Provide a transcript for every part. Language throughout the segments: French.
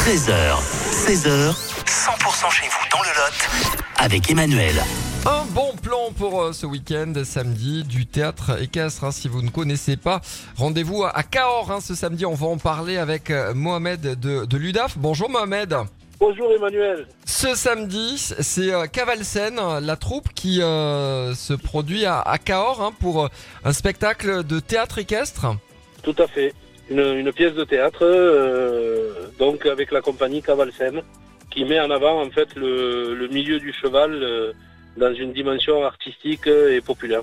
13h, 16h, 100% chez vous dans le Lot avec Emmanuel. Un bon plan pour euh, ce week-end, samedi, du théâtre équestre. hein, si vous ne connaissez pas, rendez-vous à Cahors hein, ce samedi. On va en parler avec euh, Mohamed de, de l'UDAF. Bonjour Mohamed. Bonjour Emmanuel. Ce samedi, c'est euh, Cavalsen, la troupe qui euh, se produit à, à Cahors hein, pour euh, un spectacle de théâtre équestre. Tout à fait. Une, une pièce de théâtre, euh, donc avec la compagnie Cavalsen, qui met en avant en fait le, le milieu du cheval euh, dans une dimension artistique et populaire.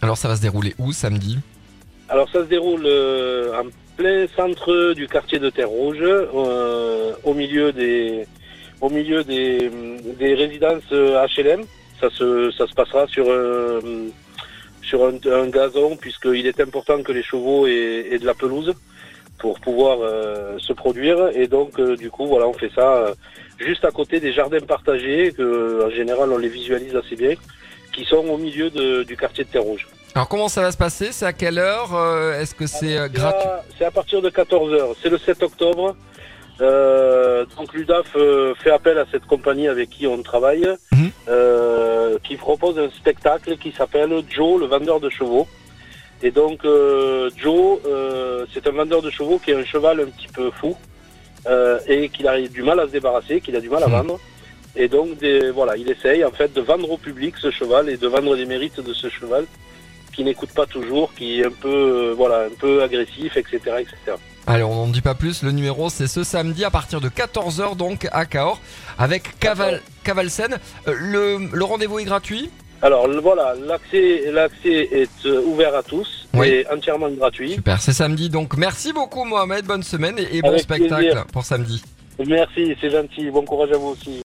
Alors ça va se dérouler où samedi? Alors ça se déroule euh, en plein centre du quartier de Terre Rouge, euh, au milieu des au milieu des, des résidences HLM. Ça se, ça se passera sur un, sur un, un gazon puisqu'il est important que les chevaux aient, aient de la pelouse pour pouvoir euh, se produire et donc euh, du coup voilà on fait ça euh, juste à côté des jardins partagés que en général on les visualise assez bien qui sont au milieu de- du quartier de Terre Rouge. Alors comment ça va se passer? C'est à quelle heure Est-ce que c'est gratuit? C'est à partir de 14h. C'est le 7 octobre. Donc l'UDAF fait appel à cette compagnie avec qui on travaille, Mhm. qui propose un spectacle qui s'appelle Joe, le vendeur de chevaux. Et donc euh, Joe, euh, c'est un vendeur de chevaux qui a un cheval un petit peu fou euh, et qu'il a du mal à se débarrasser, qu'il a du mal à Mhm. vendre. Et donc des, voilà, il essaye en fait de vendre au public ce cheval et de vendre les mérites de ce cheval qui n'écoute pas toujours, qui est un peu voilà un peu agressif, etc., etc. Allez, on n'en dit pas plus. Le numéro, c'est ce samedi à partir de 14h donc à Cahors avec Caval Cavalsen. Le le rendez-vous est gratuit? Alors voilà, l'accès l'accès est euh, ouvert à tous Oui. et entièrement gratuit. Super, c'est samedi. Donc merci beaucoup Mohamed, bonne semaine et, et bon Avec spectacle plaisir. pour samedi. Merci, c'est gentil. Bon courage à vous aussi.